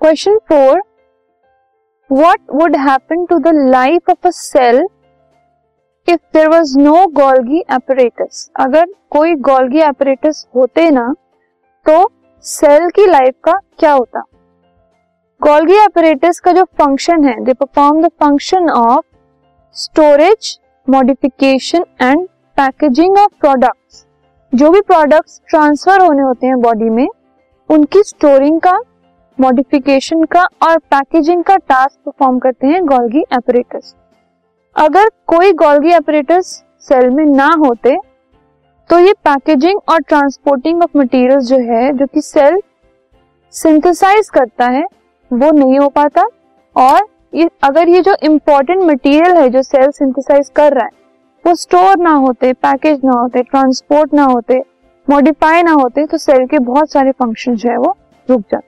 Question four what would happen to the life of a cell if there was no Golgi apparatus? अगर कोई Golgi apparatus होते ना तो cell की life का क्या होता? गोल्गी एपरेटस का जो फ़ंक्शन है they perform the function of storage modification and packaging of products जो भी प्रोडक्ट्स ट्रांसफ़र होने होते हैं बॉडी में, उनकी स्टोरिंग का मॉडिफिकेशन का और पैकेजिंग का टास्क परफॉर्म करते हैं गोल्गी एपरेटस अगर कोई गोल्गी एपरेटस सेल में ना होते तो ये पैकेजिंग और ट्रांसपोर्टिंग ऑफ़ मटेरियल जो है, जो कि सेल सिंथेसाइज करता है, वो नहीं हो पाता और ये, अगर ये जो इम्पोर्टेंट मटेरियल है, जो सेल सिंथेसाइज कर रहा है, वो स्टोर ना होते पैकेज ना होते ट्रांसपोर्ट ना होते मॉडिफाई ना होते तो सेल के बहुत सारे फ़ंक्शन जो है वो रुक जाते